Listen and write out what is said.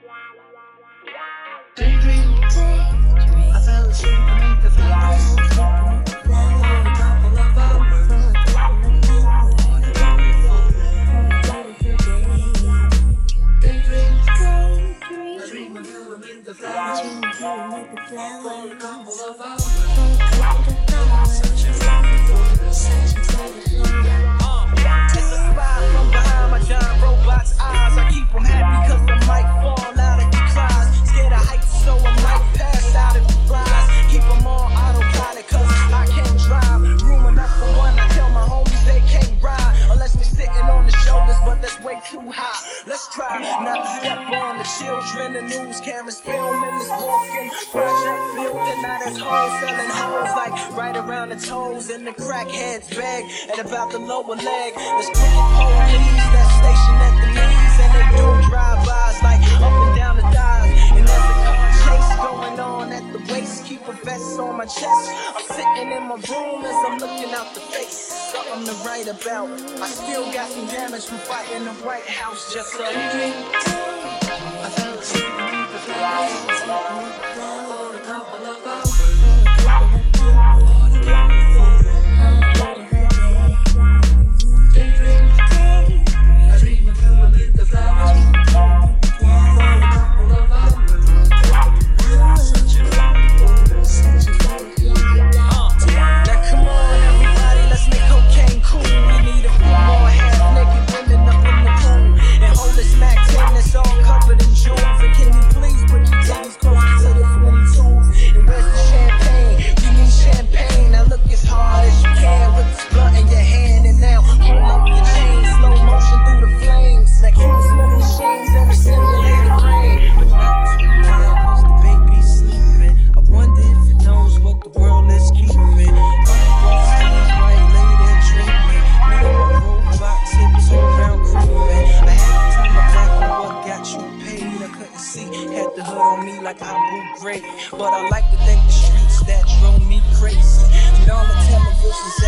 You amid the flowers. For a couple of hours. Searching for It's children. The news cameras filming this walking project building. Now there's hoes selling hoes like right around the toes in the crackhead's bag and about the lower leg. There's crooked police that station at the knees and they do drive-bys like up and down the thighs. And there's a car chase going on at the waist. Keep a vest on my chest. I'm sitting in my room as I'm looking out the face. Something to write about. I still got some damage from fighting the White House. Just dream. I fell Had the hood on me like I grew great. But I like to thank the streets that drove me crazy. And all the televisions